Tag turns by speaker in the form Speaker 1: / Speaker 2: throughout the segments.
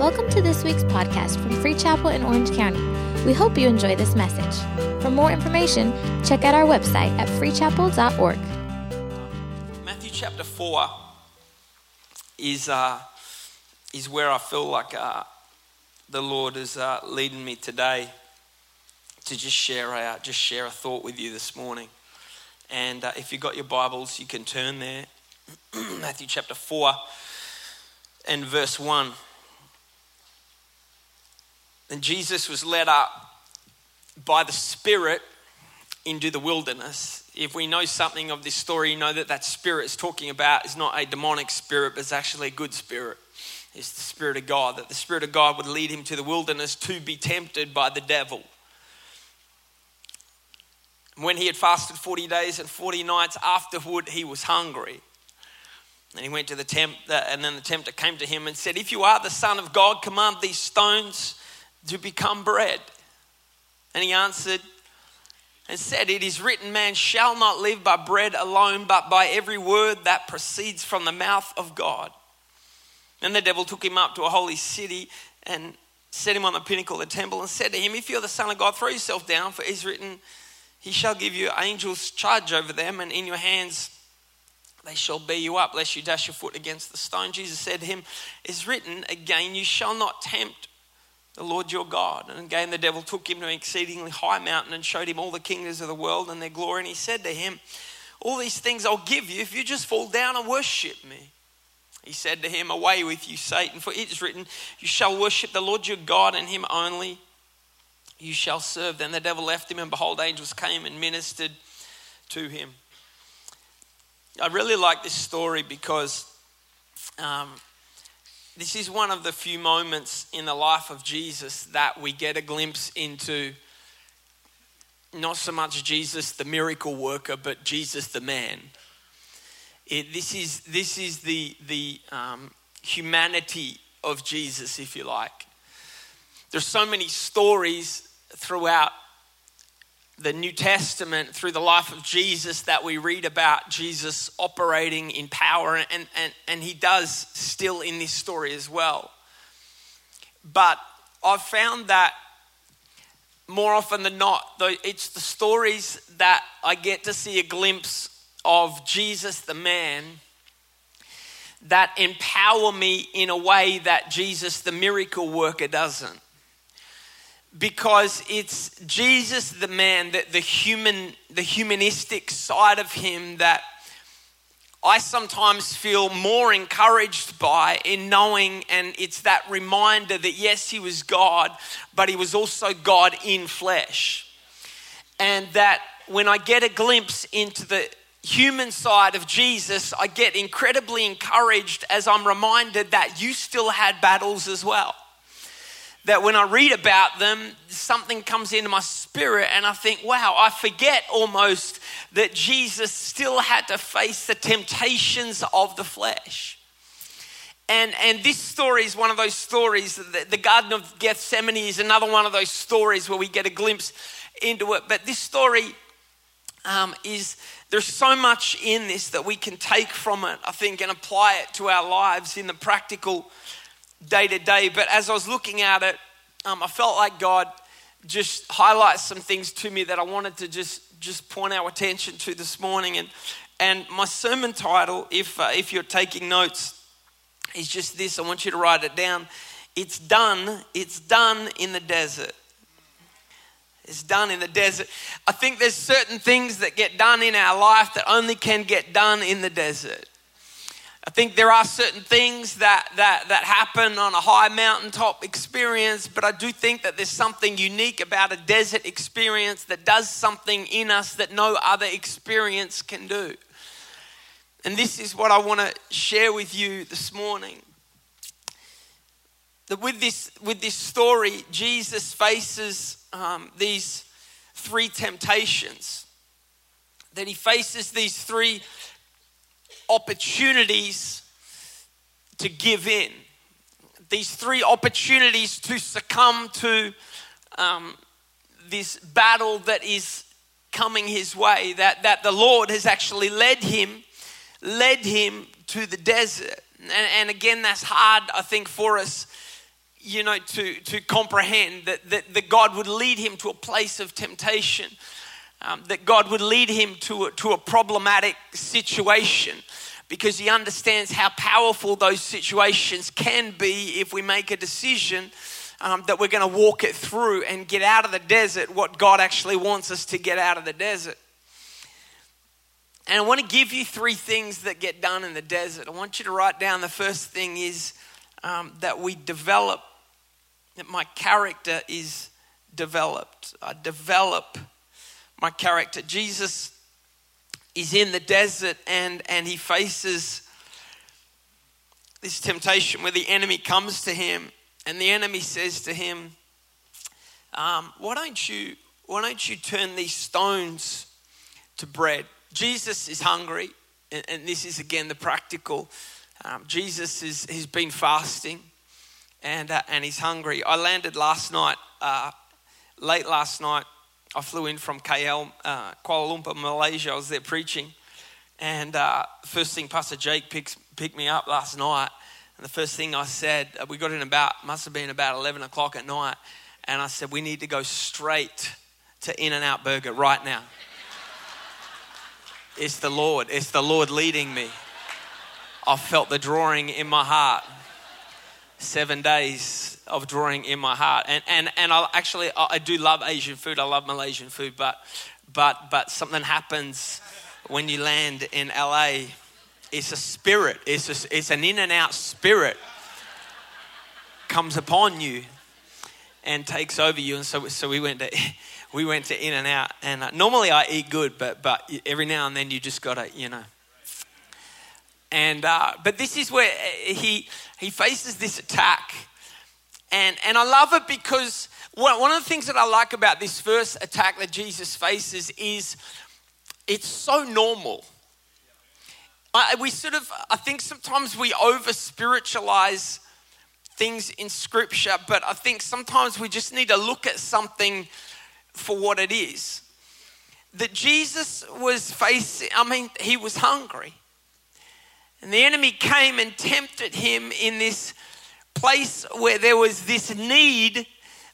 Speaker 1: Welcome to this week's podcast from Free Chapel in Orange County. We hope you enjoy this message. For more information, check out our website at freechapel.org.
Speaker 2: Matthew chapter 4 is, uh, is where I feel like uh, the Lord is uh, leading me today to just share, a, just share a thought with you this morning. And uh, if you've got your Bibles, you can turn there. Matthew chapter 4 and verse 1. And Jesus was led up by the Spirit into the wilderness. If we know something of this story, you know that that spirit is talking about is not a demonic spirit, but it's actually a good spirit. It's the Spirit of God, that the Spirit of God would lead him to the wilderness to be tempted by the devil. When he had fasted 40 days and 40 nights afterward, he was hungry. And he went to the temp, uh, and then the tempter came to him and said, If you are the Son of God, command these stones to become bread? And he answered and said, It is written, man shall not live by bread alone, but by every word that proceeds from the mouth of God. Then the devil took him up to a holy city and set him on the pinnacle of the temple and said to him, If you're the Son of God, throw yourself down, for it is written, He shall give you angels charge over them, and in your hands they shall bear you up, lest you dash your foot against the stone. Jesus said to him, It is written, Again, you shall not tempt the Lord your God. And again, the devil took him to an exceedingly high mountain and showed him all the kingdoms of the world and their glory. And he said to him, All these things I'll give you if you just fall down and worship me. He said to him, Away with you, Satan, for it is written, You shall worship the Lord your God, and him only you shall serve. Then the devil left him, and behold, angels came and ministered to him. I really like this story because um, this is one of the few moments in the life of Jesus that we get a glimpse into not so much Jesus the miracle worker, but Jesus the man. It, this is, this is the, the um, humanity of Jesus, if you like. There's so many stories throughout the New Testament, through the life of Jesus, that we read about Jesus operating in power, and, and, and he does still in this story as well. But I've found that more often than not, it's the stories that I get to see a glimpse of Jesus the man that empower me in a way that Jesus the miracle worker doesn't because it's Jesus the man that the human the humanistic side of him that I sometimes feel more encouraged by in knowing and it's that reminder that yes he was God but he was also God in flesh. And that when I get a glimpse into the human side of Jesus I get incredibly encouraged as I'm reminded that you still had battles as well that when I read about them, something comes into my spirit, and I think, wow, I forget almost that Jesus still had to face the temptations of the flesh. And, and this story is one of those stories, the, the Garden of Gethsemane is another one of those stories where we get a glimpse into it. But this story um, is, there's so much in this that we can take from it, I think, and apply it to our lives in the practical day to day. But as I was looking at it, um, I felt like God just highlights some things to me that I wanted to just just point our attention to this morning. And and my sermon title, if uh, if you're taking notes, is just this. I want you to write it down. It's done. It's done in the desert. It's done in the desert. I think there's certain things that get done in our life that only can get done in the desert. I think there are certain things that, that, that happen on a high mountaintop experience, but I do think that there's something unique about a desert experience that does something in us that no other experience can do. And this is what I want to share with you this morning. That with this, with this story, Jesus faces um, these three temptations. That he faces these three opportunities to give in, these three opportunities to succumb to um, this battle that is coming his way, that, that the Lord has actually led him, led him to the desert. And, and again, that's hard, I think, for us you know, to, to comprehend that, that, that God would lead him to a place of temptation, um, that God would lead him to a, to a problematic situation because he understands how powerful those situations can be if we make a decision um, that we're going to walk it through and get out of the desert what God actually wants us to get out of the desert. And I want to give you three things that get done in the desert. I want you to write down the first thing is um, that we develop, that my character is developed. I develop my character. Jesus is in the desert and, and he faces this temptation where the enemy comes to him and the enemy says to him, um, why, don't you, why don't you turn these stones to bread? Jesus is hungry, and, and this is again the practical. Um, Jesus is, he's been fasting and, uh, and he's hungry. I landed last night, uh, late last night. I flew in from KL, uh, Kuala Lumpur, Malaysia. I was there preaching. And uh, first thing, Pastor Jake picks, picked me up last night. And the first thing I said, uh, we got in about, must have been about 11 o'clock at night. And I said, we need to go straight to In N Out Burger right now. It's the Lord. It's the Lord leading me. I felt the drawing in my heart. Seven days of drawing in my heart, and and and I actually I do love Asian food. I love Malaysian food, but but but something happens when you land in LA. It's a spirit. It's a, it's an in and out spirit comes upon you and takes over you. And so so we went to we went to In and Out, and uh, normally I eat good, but but every now and then you just gotta, you know. And uh, but this is where he he faces this attack, and and I love it because one of the things that I like about this first attack that Jesus faces is it's so normal. I, we sort of I think sometimes we over spiritualize things in scripture, but I think sometimes we just need to look at something for what it is. That Jesus was facing, I mean, he was hungry. And the enemy came and tempted him in this place where there was this need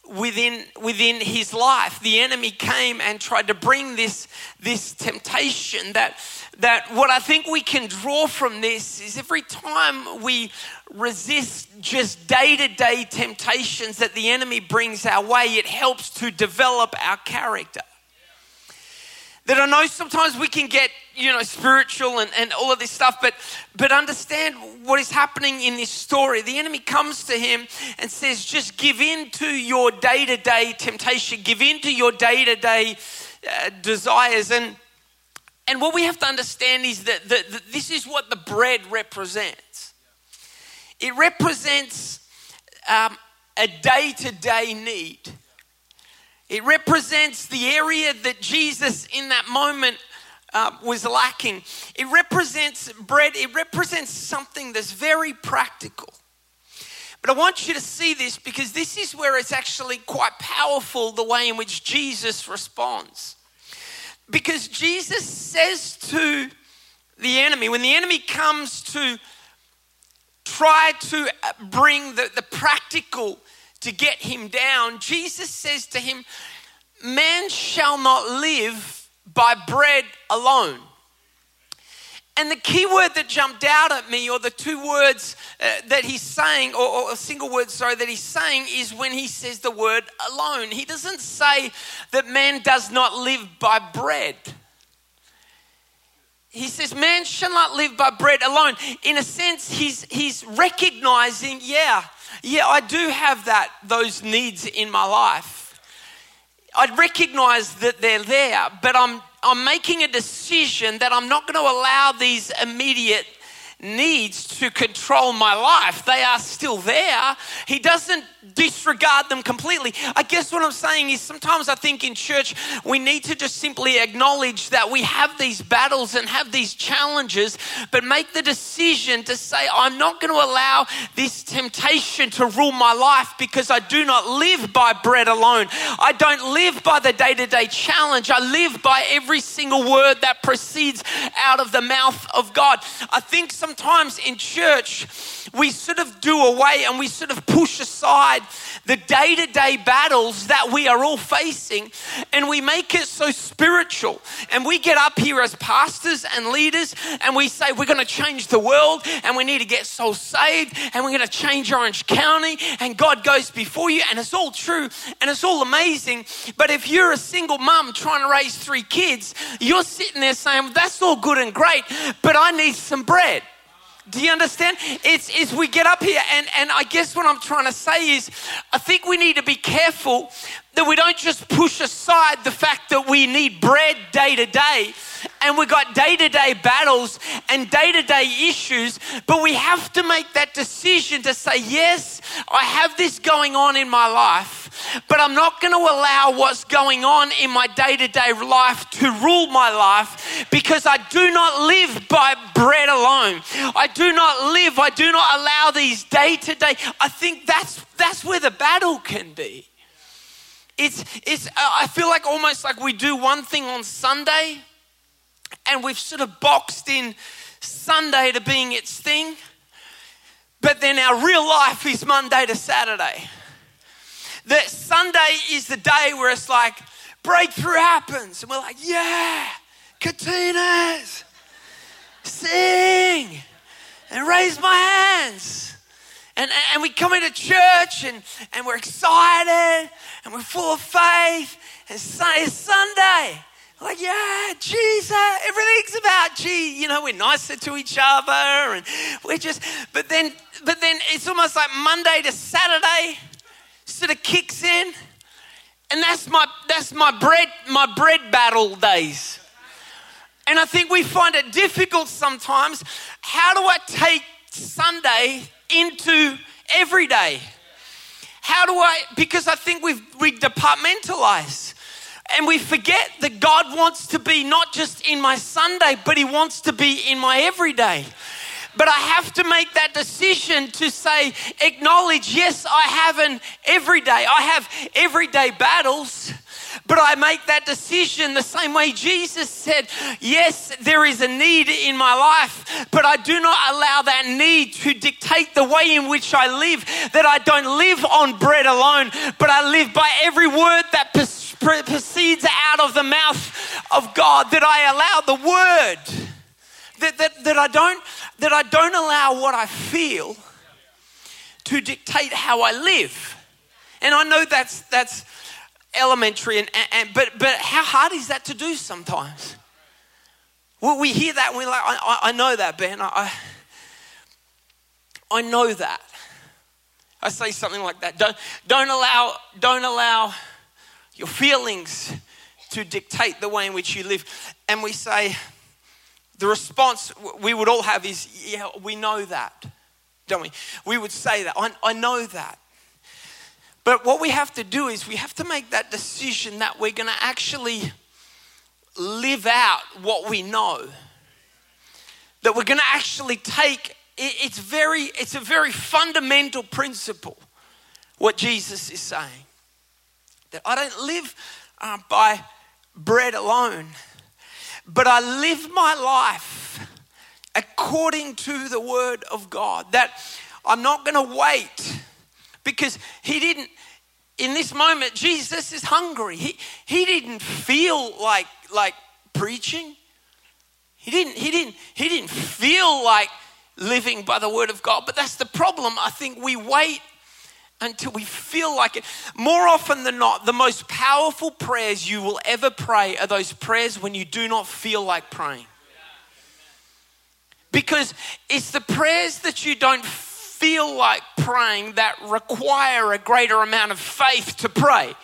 Speaker 2: within within his life. The enemy came and tried to bring this this temptation that that what i think we can draw from this is every time we resist just day-to-day temptations that the enemy brings our way it helps to develop our character that I know sometimes we can get, you know, spiritual and, and all of this stuff, but but understand what is happening in this story. The enemy comes to him and says, just give in to your day-to-day temptation, give in to your day-to-day uh, desires. And and what we have to understand is that, that, that this is what the bread represents. It represents um, a day-to-day need it represents the area that Jesus in that moment uh, was lacking. It represents bread, it represents something that's very practical. But I want you to see this because this is where it's actually quite powerful the way in which Jesus responds. Because Jesus says to the enemy, when the enemy comes to try to bring the, the practical to get him down, Jesus says to him, Man shall not live by bread alone. And the key word that jumped out at me, or the two words uh, that he's saying, or, or, a single word, sorry, that he's saying, is when he says the word alone. He doesn't say that man does not live by bread. He says, man shall not live by bread alone. In a sense, he's, he's recognizing, yeah, yeah, I do have that, those needs in my life. I recognize that they're there, but I'm, I'm making a decision that I'm not going to allow these immediate needs to control my life. They are still there. He doesn't disregard them completely. I guess what I'm saying is sometimes I think in church we need to just simply acknowledge that we have these battles and have these challenges, but make the decision to say, I'm not going to allow this temptation to rule my life because I do not live by bread alone. I don't live by the day to day challenge. I live by every single word that proceeds out of the mouth of God. I think sometimes in church, we sort of do away and we sort of push aside the day to day battles that we are all facing and we make it so spiritual. And we get up here as pastors and leaders and we say we're going to change the world and we need to get souls saved and we're going to change Orange County and God goes before you. And it's all true and it's all amazing. But if you're a single mum trying to raise three kids, you're sitting there saying, that's all good and great, but I need some bread. Do you understand? It's, it's we get up here, and, and I guess what I'm trying to say is I think we need to be careful that we don't just push aside the fact that we need bread day to day and we've got day to day battles and day to day issues, but we have to make that decision to say, Yes, I have this going on in my life but I'm not going to allow what's going on in my day to day life to rule my life because I do not live by bread alone. I do not live, I do not allow these day to day. I think that's, that's where the battle can be. It's, it's, I feel like almost like we do one thing on Sunday and we've sort of boxed in Sunday to being its thing, but then our real life is Monday to Saturday that Sunday is the day where it's like breakthrough happens. And we're like, yeah, katinas, sing, and raise my hands. And, and we come into church and, and we're excited and we're full of faith. And it's Sunday. Like, yeah, Jesus, everything's about Jesus. You know, we're nicer to each other and we're just, but then, but then it's almost like Monday to Saturday sort of kicks in. And that's my that's my bread my bread battle days. And I think we find it difficult sometimes. How do I take Sunday into every day? How do I because I think we've we departmentalize and we forget that God wants to be not just in my Sunday, but He wants to be in my everyday. But I have to make that decision to say, acknowledge, yes, I have an everyday, I have everyday battles. But I make that decision the same way Jesus said, Yes, there is a need in my life, but I do not allow that need to dictate the way in which I live. That I don't live on bread alone, but I live by every word that proceeds out of the mouth of God. That I allow the word, that, that, that I don't that I don't allow what I feel to dictate how I live. And I know that's that's elementary, and, and but but how hard is that to do sometimes? Well, we hear that and we're like, I, I know that, Ben. I, I know that. I say something like that. Don't, don't allow don't allow your feelings to dictate the way in which you live. And we say, the response we would all have is, yeah, we know that, don't we? We would say that. I, I know that. But what we have to do is we have to make that decision that we're going to actually live out what we know. That we're going to actually take it's very it's a very fundamental principle what Jesus is saying. That I don't live uh, by bread alone, but I live my life according to the word of God. That I'm not going to wait because he didn't in this moment Jesus is hungry. He he didn't feel like like preaching. He didn't he didn't he didn't feel like living by the word of God. But that's the problem. I think we wait until we feel like it. More often than not, the most powerful prayers you will ever pray are those prayers when you do not feel like praying. Because it's the prayers that you don't feel like praying that require a greater amount of faith to pray.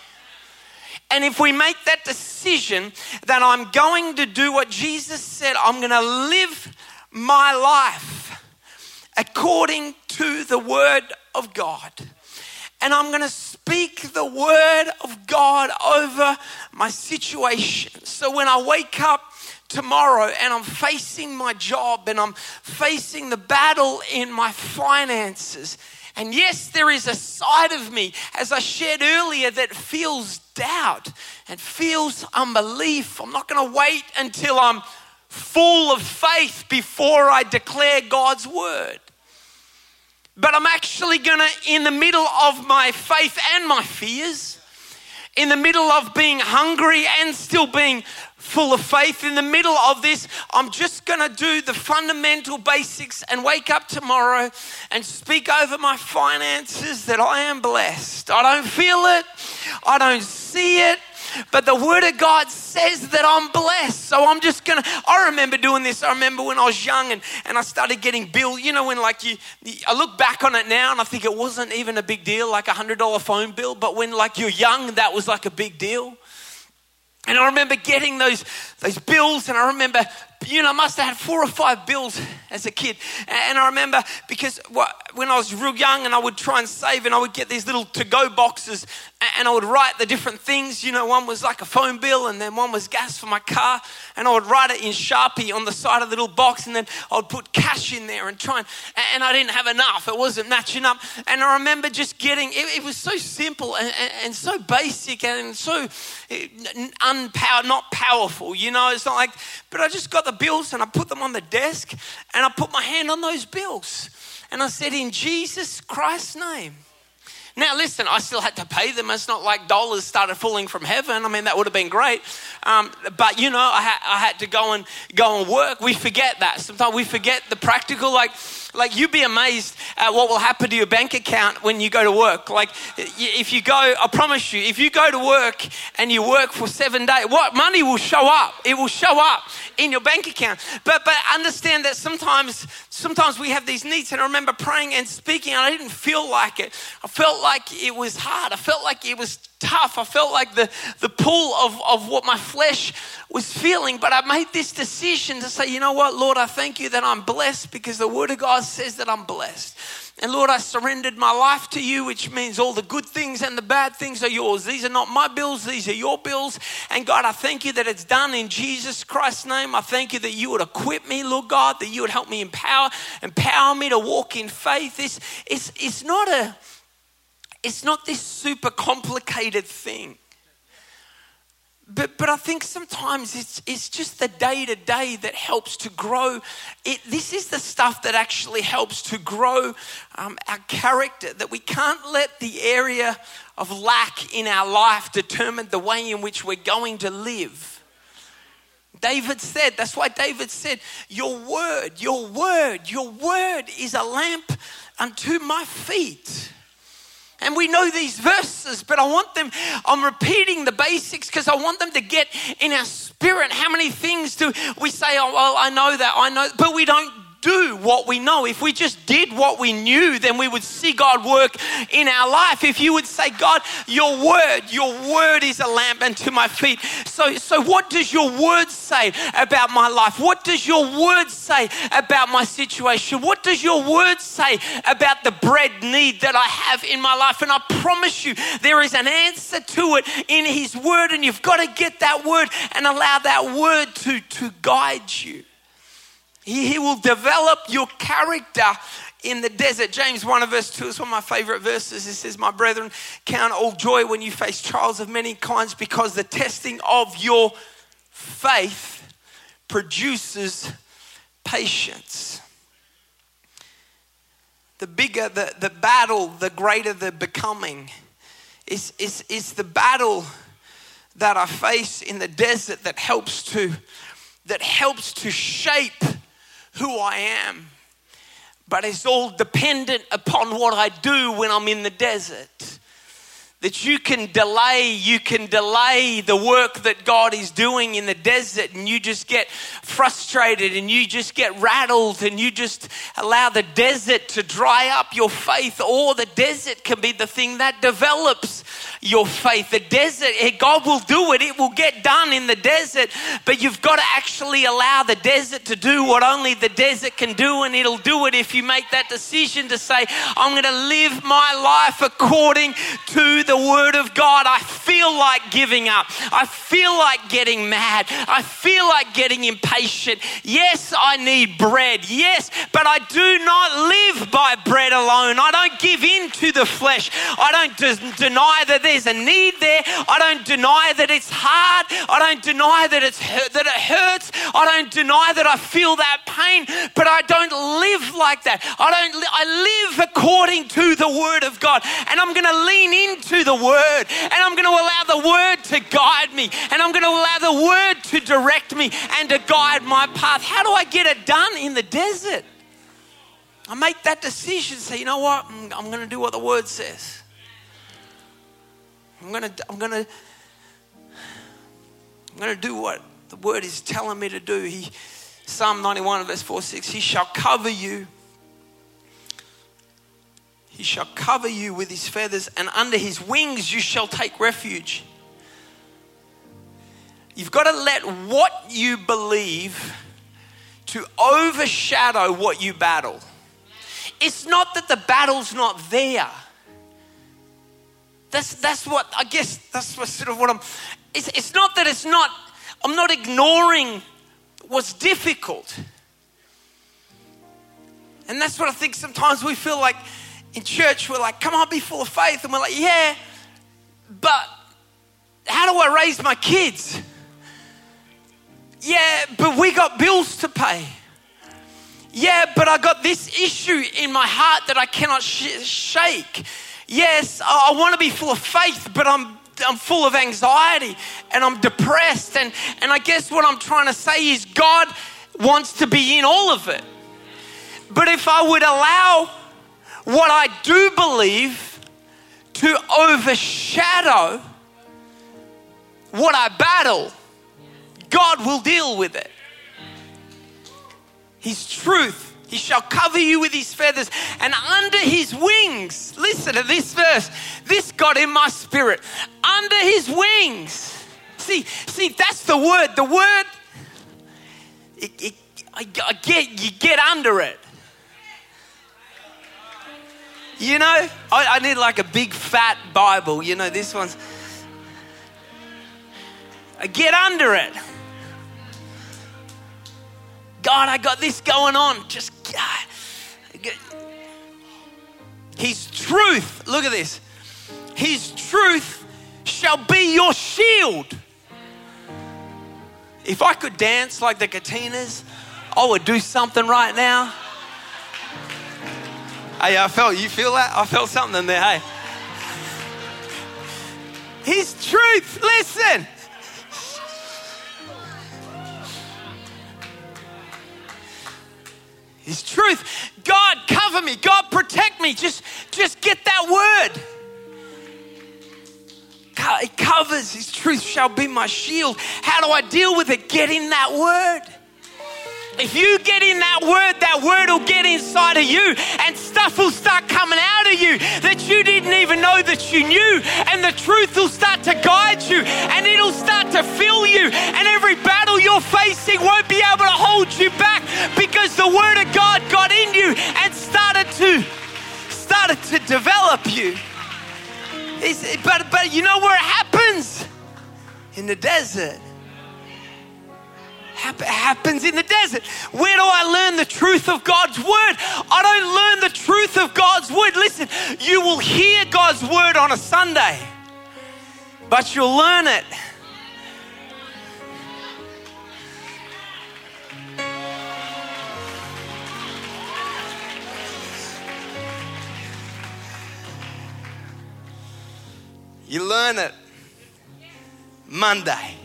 Speaker 2: And if we make that decision that I'm going to do what Jesus said, I'm going to live my life according to the word of God and I'm going to speak the word of God over my situation. So when I wake up tomorrow and I'm facing my job and I'm facing the battle in my finances, and yes, there is a side of me, as I shared earlier, that feels doubt and feels unbelief. I'm not going to wait until I'm full of faith before I declare God's word. But I'm actually gonna, in the middle of my faith and my fears, in the middle of being hungry and still being full of faith. In the middle of this, I'm just going to do the fundamental basics and wake up tomorrow and speak over my finances that I am blessed. I don't feel it, I don't see it. But the word of God says that I'm blessed. So I'm just gonna. I remember doing this. I remember when I was young and, and I started getting bills. You know, when like you, I look back on it now and I think it wasn't even a big deal, like a hundred dollar phone bill. But when like you're young, that was like a big deal. And I remember getting those, those bills, and I remember, you know, I must have had four or five bills as a kid. And I remember because when I was real young and I would try and save, and I would get these little to go boxes, and I would write the different things. You know, one was like a phone bill, and then one was gas for my car. And I would write it in Sharpie on the side of the little box, and then I would put cash in there and try and, and I didn't have enough. It wasn't matching up. And I remember just getting, it, it was so simple and, and, and so basic and so eh, unpowered, not powerful, you know. It's not like, but I just got the bills and I put them on the desk and I put my hand on those bills and I said, In Jesus Christ's name. Now, listen, I still had to pay them. It's not like dollars started falling from heaven. I mean, that would have been great. Um, but, you know, I, ha- I had to go and go and work. We forget that. Sometimes we forget the practical. Like, like you'd be amazed at what will happen to your bank account when you go to work. Like if you go, I promise you, if you go to work and you work for seven days, what money will show up? It will show up in your bank account. But but understand that sometimes sometimes we have these needs. And I remember praying and speaking, and I didn't feel like it. I felt like it was hard. I felt like it was tough. I felt like the, the pull of, of what my flesh was feeling. But I made this decision to say, you know what, Lord, I thank you that I'm blessed because the Word of God says that I'm blessed. And Lord, I surrendered my life to you, which means all the good things and the bad things are yours. These are not my bills, these are your bills. And God, I thank you that it's done in Jesus Christ's name. I thank you that you would equip me, Lord God, that you would help me empower, empower me to walk in faith. It's, it's, it's not a it's not this super complicated thing. But, but I think sometimes it's, it's just the day to day that helps to grow. It, this is the stuff that actually helps to grow um, our character, that we can't let the area of lack in our life determine the way in which we're going to live. David said, that's why David said, Your word, your word, your word is a lamp unto my feet and we know these verses, but I want them, I'm repeating the basics because I want them to get in our spirit. How many things do we say, oh, well, I know that, I know, but we don't do what we know. If we just did what we knew, then we would see God work in our life. If you would say, God, your word, your word is a lamp unto my feet. So, so what does your word say about my life? What does your word say about my situation? What does your word say about the bread need that I have in my life? And I promise you, there is an answer to it in His word, and you've got to get that word and allow that word to, to guide you. He, he will develop your character in the desert. James 1 verse 2 is one of my favorite verses. It says, My brethren, count all joy when you face trials of many kinds because the testing of your faith produces patience. The bigger the, the battle, the greater the becoming. It's, it's, it's the battle that I face in the desert that helps to that helps to shape who I am. But it's all dependent upon what I do when I'm in the desert that you can delay, you can delay the work that God is doing in the desert, and you just get frustrated and you just get rattled and you just allow the desert to dry up your faith, or the desert can be the thing that develops your faith. The desert, eh, God will do it, it will get done in the desert, but you've got to actually allow the desert to do what only the desert can do, and it'll do it if you make that decision to say, I'm going to live my life according to the the Word of God, I feel like giving up. I feel like getting mad. I feel like getting impatient. Yes, I need bread. Yes, but I do not live by bread alone. I don't give in to the flesh. I don't de- deny that there's a need there. I don't deny that it's hard. I don't deny that it's that it hurts. I don't deny that I feel that pain, but I don't live like that. I don't. Li- I live according to the Word of God, and I'm going to lean into the Word, and I'm going to allow the Word to guide me, and I'm going to allow the Word to direct me and to guide my path. How do I get it done in the desert? I make that decision. Say, you know what? I'm, I'm going to do what the Word says. I'm going to. I'm going to. I'm going to do what the Word is telling me to do. He, Psalm 91, verse 4 6, He shall cover you. He shall cover you with his feathers, and under his wings you shall take refuge. You've got to let what you believe to overshadow what you battle. It's not that the battle's not there. That's, that's what, I guess, that's what sort of what I'm, it's, it's not that it's not, I'm not ignoring what's difficult. And that's what I think sometimes we feel like in church, we're like, come on, be full of faith. And we're like, yeah, but how do I raise my kids? Yeah, but we got bills to pay. Yeah, but I got this issue in my heart that I cannot sh- shake. Yes, I, I want to be full of faith, but I'm I'm full of anxiety and I'm depressed. And, and I guess what I'm trying to say is God wants to be in all of it. But if I would allow what I do believe to overshadow what I battle, God will deal with it. His truth he shall cover you with his feathers, and under his wings, listen to this verse. This got in my spirit. Under his wings. See, see, that's the word. The word, it, it, I, I get, you get under it. You know, I, I need like a big fat Bible. You know, this one's. I get under it. God, I got this going on. Just God. his truth, look at this. His truth shall be your shield. If I could dance like the Katinas, I would do something right now. Hey, I felt, you feel that? I felt something in there, hey. His truth, listen. His truth. God, cover me. God, protect me. Just, just get that word. It covers. His truth shall be my shield. How do I deal with it? Get in that word. If you get in that word, that word will get inside of you and stuff will start coming out of you that you didn't even know that you knew. And the truth will start to guide you and it'll start to fill you. And every battle you're facing won't be able to hold you back because the word of God got in you and started to started to develop you. It's, but, but you know where it happens? In the desert happens in the desert. Where do I learn the truth of God's word? I don't learn the truth of God's word. Listen, you will hear God's word on a Sunday, but you'll learn it. You learn it Monday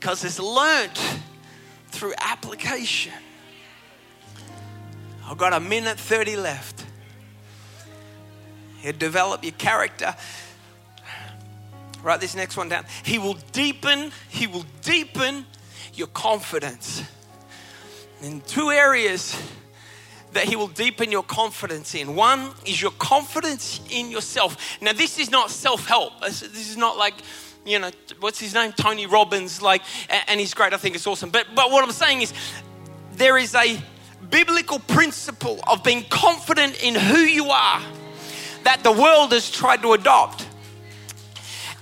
Speaker 2: because it's learnt through application. I've got a minute 30 left. He'll develop your character. Write this next one down. He will deepen, he will deepen your confidence. In two areas that he will deepen your confidence in. One is your confidence in yourself. Now, this is not self help. This is not like you know, what's his name? Tony Robbins, like, and he's great. I think it's awesome. But, but what I'm saying is, there is a biblical principle of being confident in who you are that the world has tried to adopt.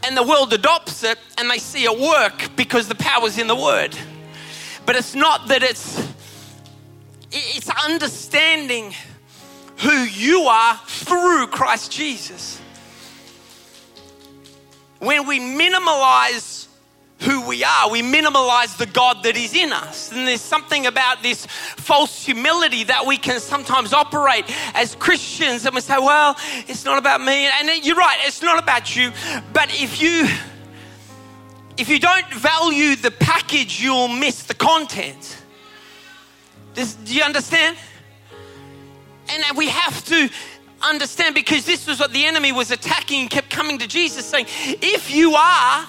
Speaker 2: And the world adopts it and they see it work because the power's in the word. But it's not that it's it's understanding who you are through Christ Jesus. When we minimalize who we are. We minimalize the God that is in us. And there's something about this false humility that we can sometimes operate as Christians and we say, well, it's not about me. And you're right, it's not about you. But if you if you don't value the package, you'll miss the content. Does, do you understand? And we have to understand because this was what the enemy was attacking, and kept coming to Jesus saying, if you are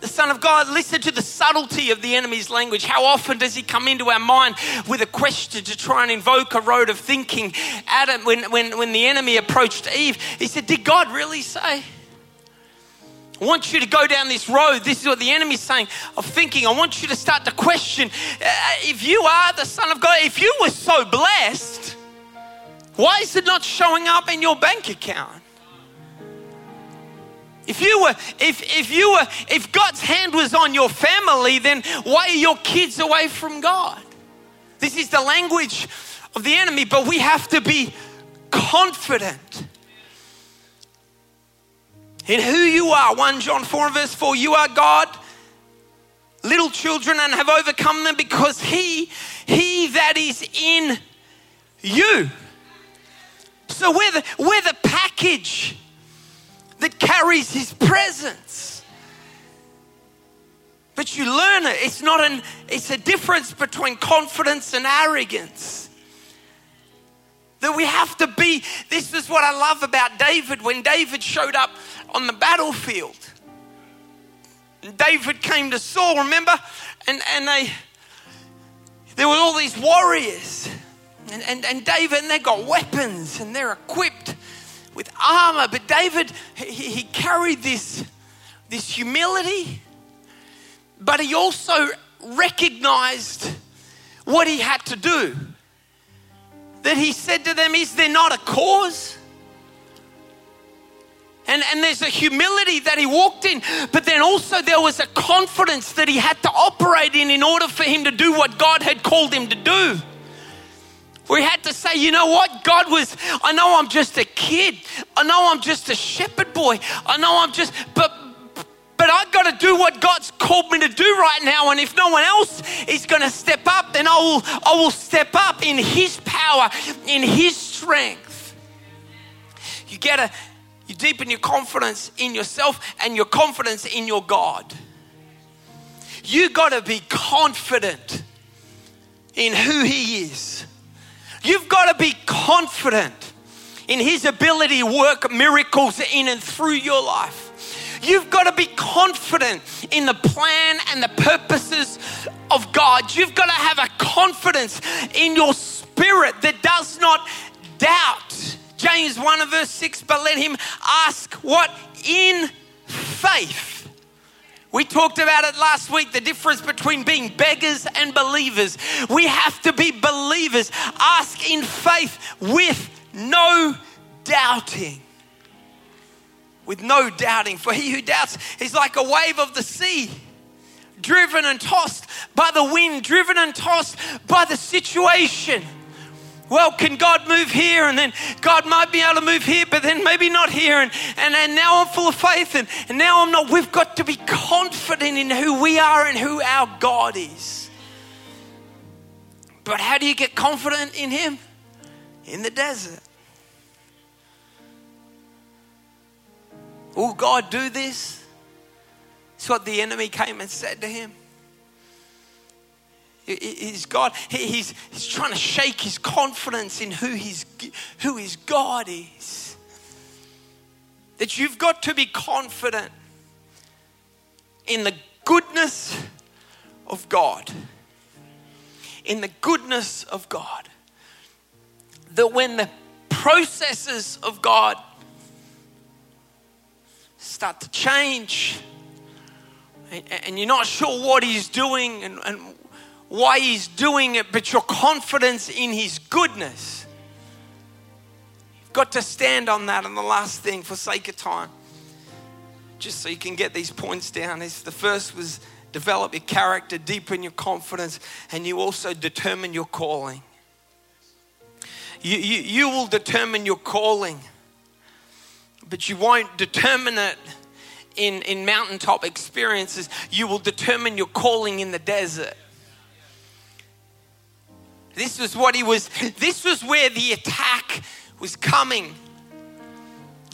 Speaker 2: the Son of God, listen to the subtlety of the enemy's language. How often does he come into our mind with a question to try and invoke a road of thinking? Adam, when, when, when the enemy approached Eve, he said, Did God really say? I want you to go down this road. This is what the enemy's saying of thinking. I want you to start to question uh, if you are the Son of God, if you were so blessed, why is it not showing up in your bank account? If you were, if, if you were, if God's hand was on your family, then why are your kids away from God? This is the language of the enemy, but we have to be confident in who you are. 1 John 4 verse 4 You are God, little children, and have overcome them because He, He that is in you. So we're the, we're the package that carries His presence. But you learn it. It's not an, it's a difference between confidence and arrogance. That we have to be, this is what I love about David. When David showed up on the battlefield, David came to Saul, remember? And, and they, there were all these warriors. And, and, and David, and they got weapons and they're equipped with armor. But David, he, he carried this, this humility, but he also recognized what he had to do. That he said to them, Is there not a cause? And, and there's a humility that he walked in, but then also there was a confidence that he had to operate in in order for him to do what God had called him to do. We had to say, you know what? God was, I know I'm just a kid. I know I'm just a shepherd boy. I know I'm just, but but I've got to do what God's called me to do right now. And if no one else is going to step up, then I will, I will step up in His power, in His strength. You get a, you deepen your confidence in yourself and your confidence in your God. You got to be confident in who He is. You've got to be confident in His ability to work miracles in and through your life. You've got to be confident in the plan and the purposes of God. You've got to have a confidence in your spirit that does not doubt. James 1 verse 6, but let him ask what? In faith. We talked about it last week the difference between being beggars and believers. We have to be believers. Ask in faith with no doubting. With no doubting. For he who doubts is like a wave of the sea, driven and tossed by the wind, driven and tossed by the situation well, can God move here? And then God might be able to move here, but then maybe not here. And, and, and now I'm full of faith, and, and now I'm not. We've got to be confident in who we are and who our God is. But how do you get confident in Him? In the desert. Will God do this? It's what the enemy came and said to him. He's God. He's, he's trying to shake his confidence in who, he's, who his God is. That you've got to be confident in the goodness of God. In the goodness of God. That when the processes of God start to change, and you're not sure what he's doing and, and why He's doing it, but your confidence in His goodness. You've got to stand on that. And the last thing, for sake of time, just so you can get these points down, is the first was develop your character, deepen your confidence, and you also determine your calling. You, you, you will determine your calling, but you won't determine it in, in mountaintop experiences. You will determine your calling in the desert. This was what he was, this was where the attack was coming.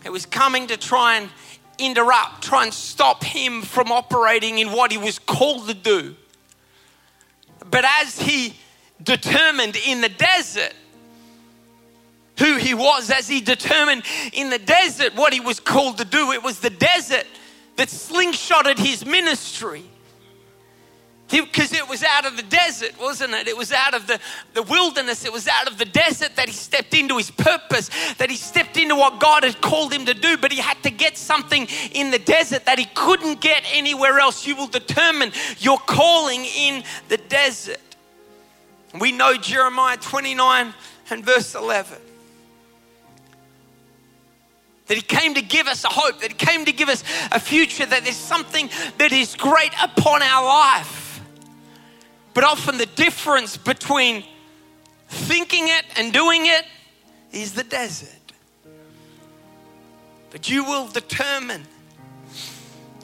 Speaker 2: It was coming to try and interrupt, try and stop him from operating in what he was called to do. But as he determined in the desert who he was, as he determined in the desert what he was called to do, it was the desert that slingshotted his ministry because it was out of the desert, wasn't it? It was out of the, the wilderness. It was out of the desert that he stepped into his purpose, that he stepped into what God had called him to do. But he had to get something in the desert that he couldn't get anywhere else. You will determine your calling in the desert. We know Jeremiah 29 and verse 11 that He came to give us a hope, that He came to give us a future, that there's something that is great upon our life. But often the difference between thinking it and doing it is the desert. But you will determine,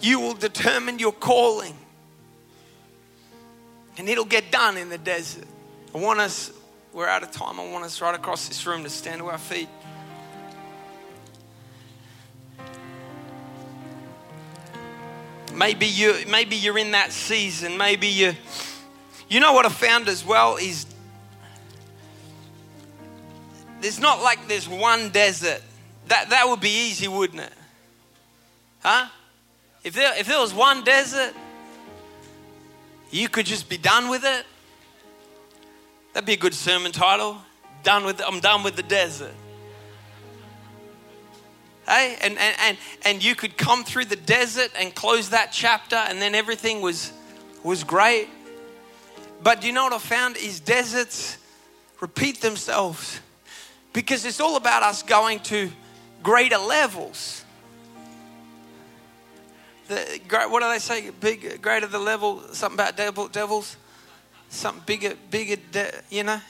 Speaker 2: you will determine your calling. And it'll get done in the desert. I want us, we're out of time, I want us right across this room to stand to our feet. Maybe you maybe you're in that season. Maybe you you know what I found as well is there's not like there's one desert. That, that would be easy, wouldn't it? Huh? If there, if there was one desert, you could just be done with it. That'd be a good sermon title. Done with I'm done with the desert. Hey, and, and, and, and you could come through the desert and close that chapter and then everything was was great. But you know what I found is deserts repeat themselves because it's all about us going to greater levels. The, what do they say? Big, greater the level. Something about devil, devils. Something bigger, bigger. De, you know,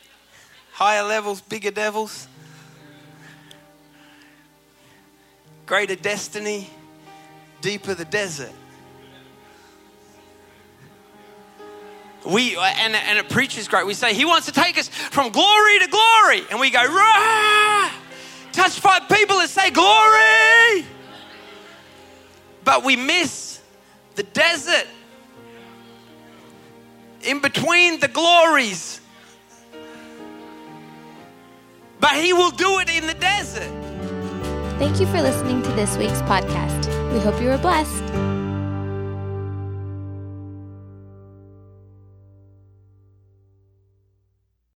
Speaker 2: higher levels, bigger devils. Greater destiny, deeper the desert. We and, and it preaches great. We say he wants to take us from glory to glory, and we go Rah! touch five people and say glory, but we miss the desert in between the glories. But he will do it in the desert.
Speaker 1: Thank you for listening to this week's podcast. We hope you were blessed.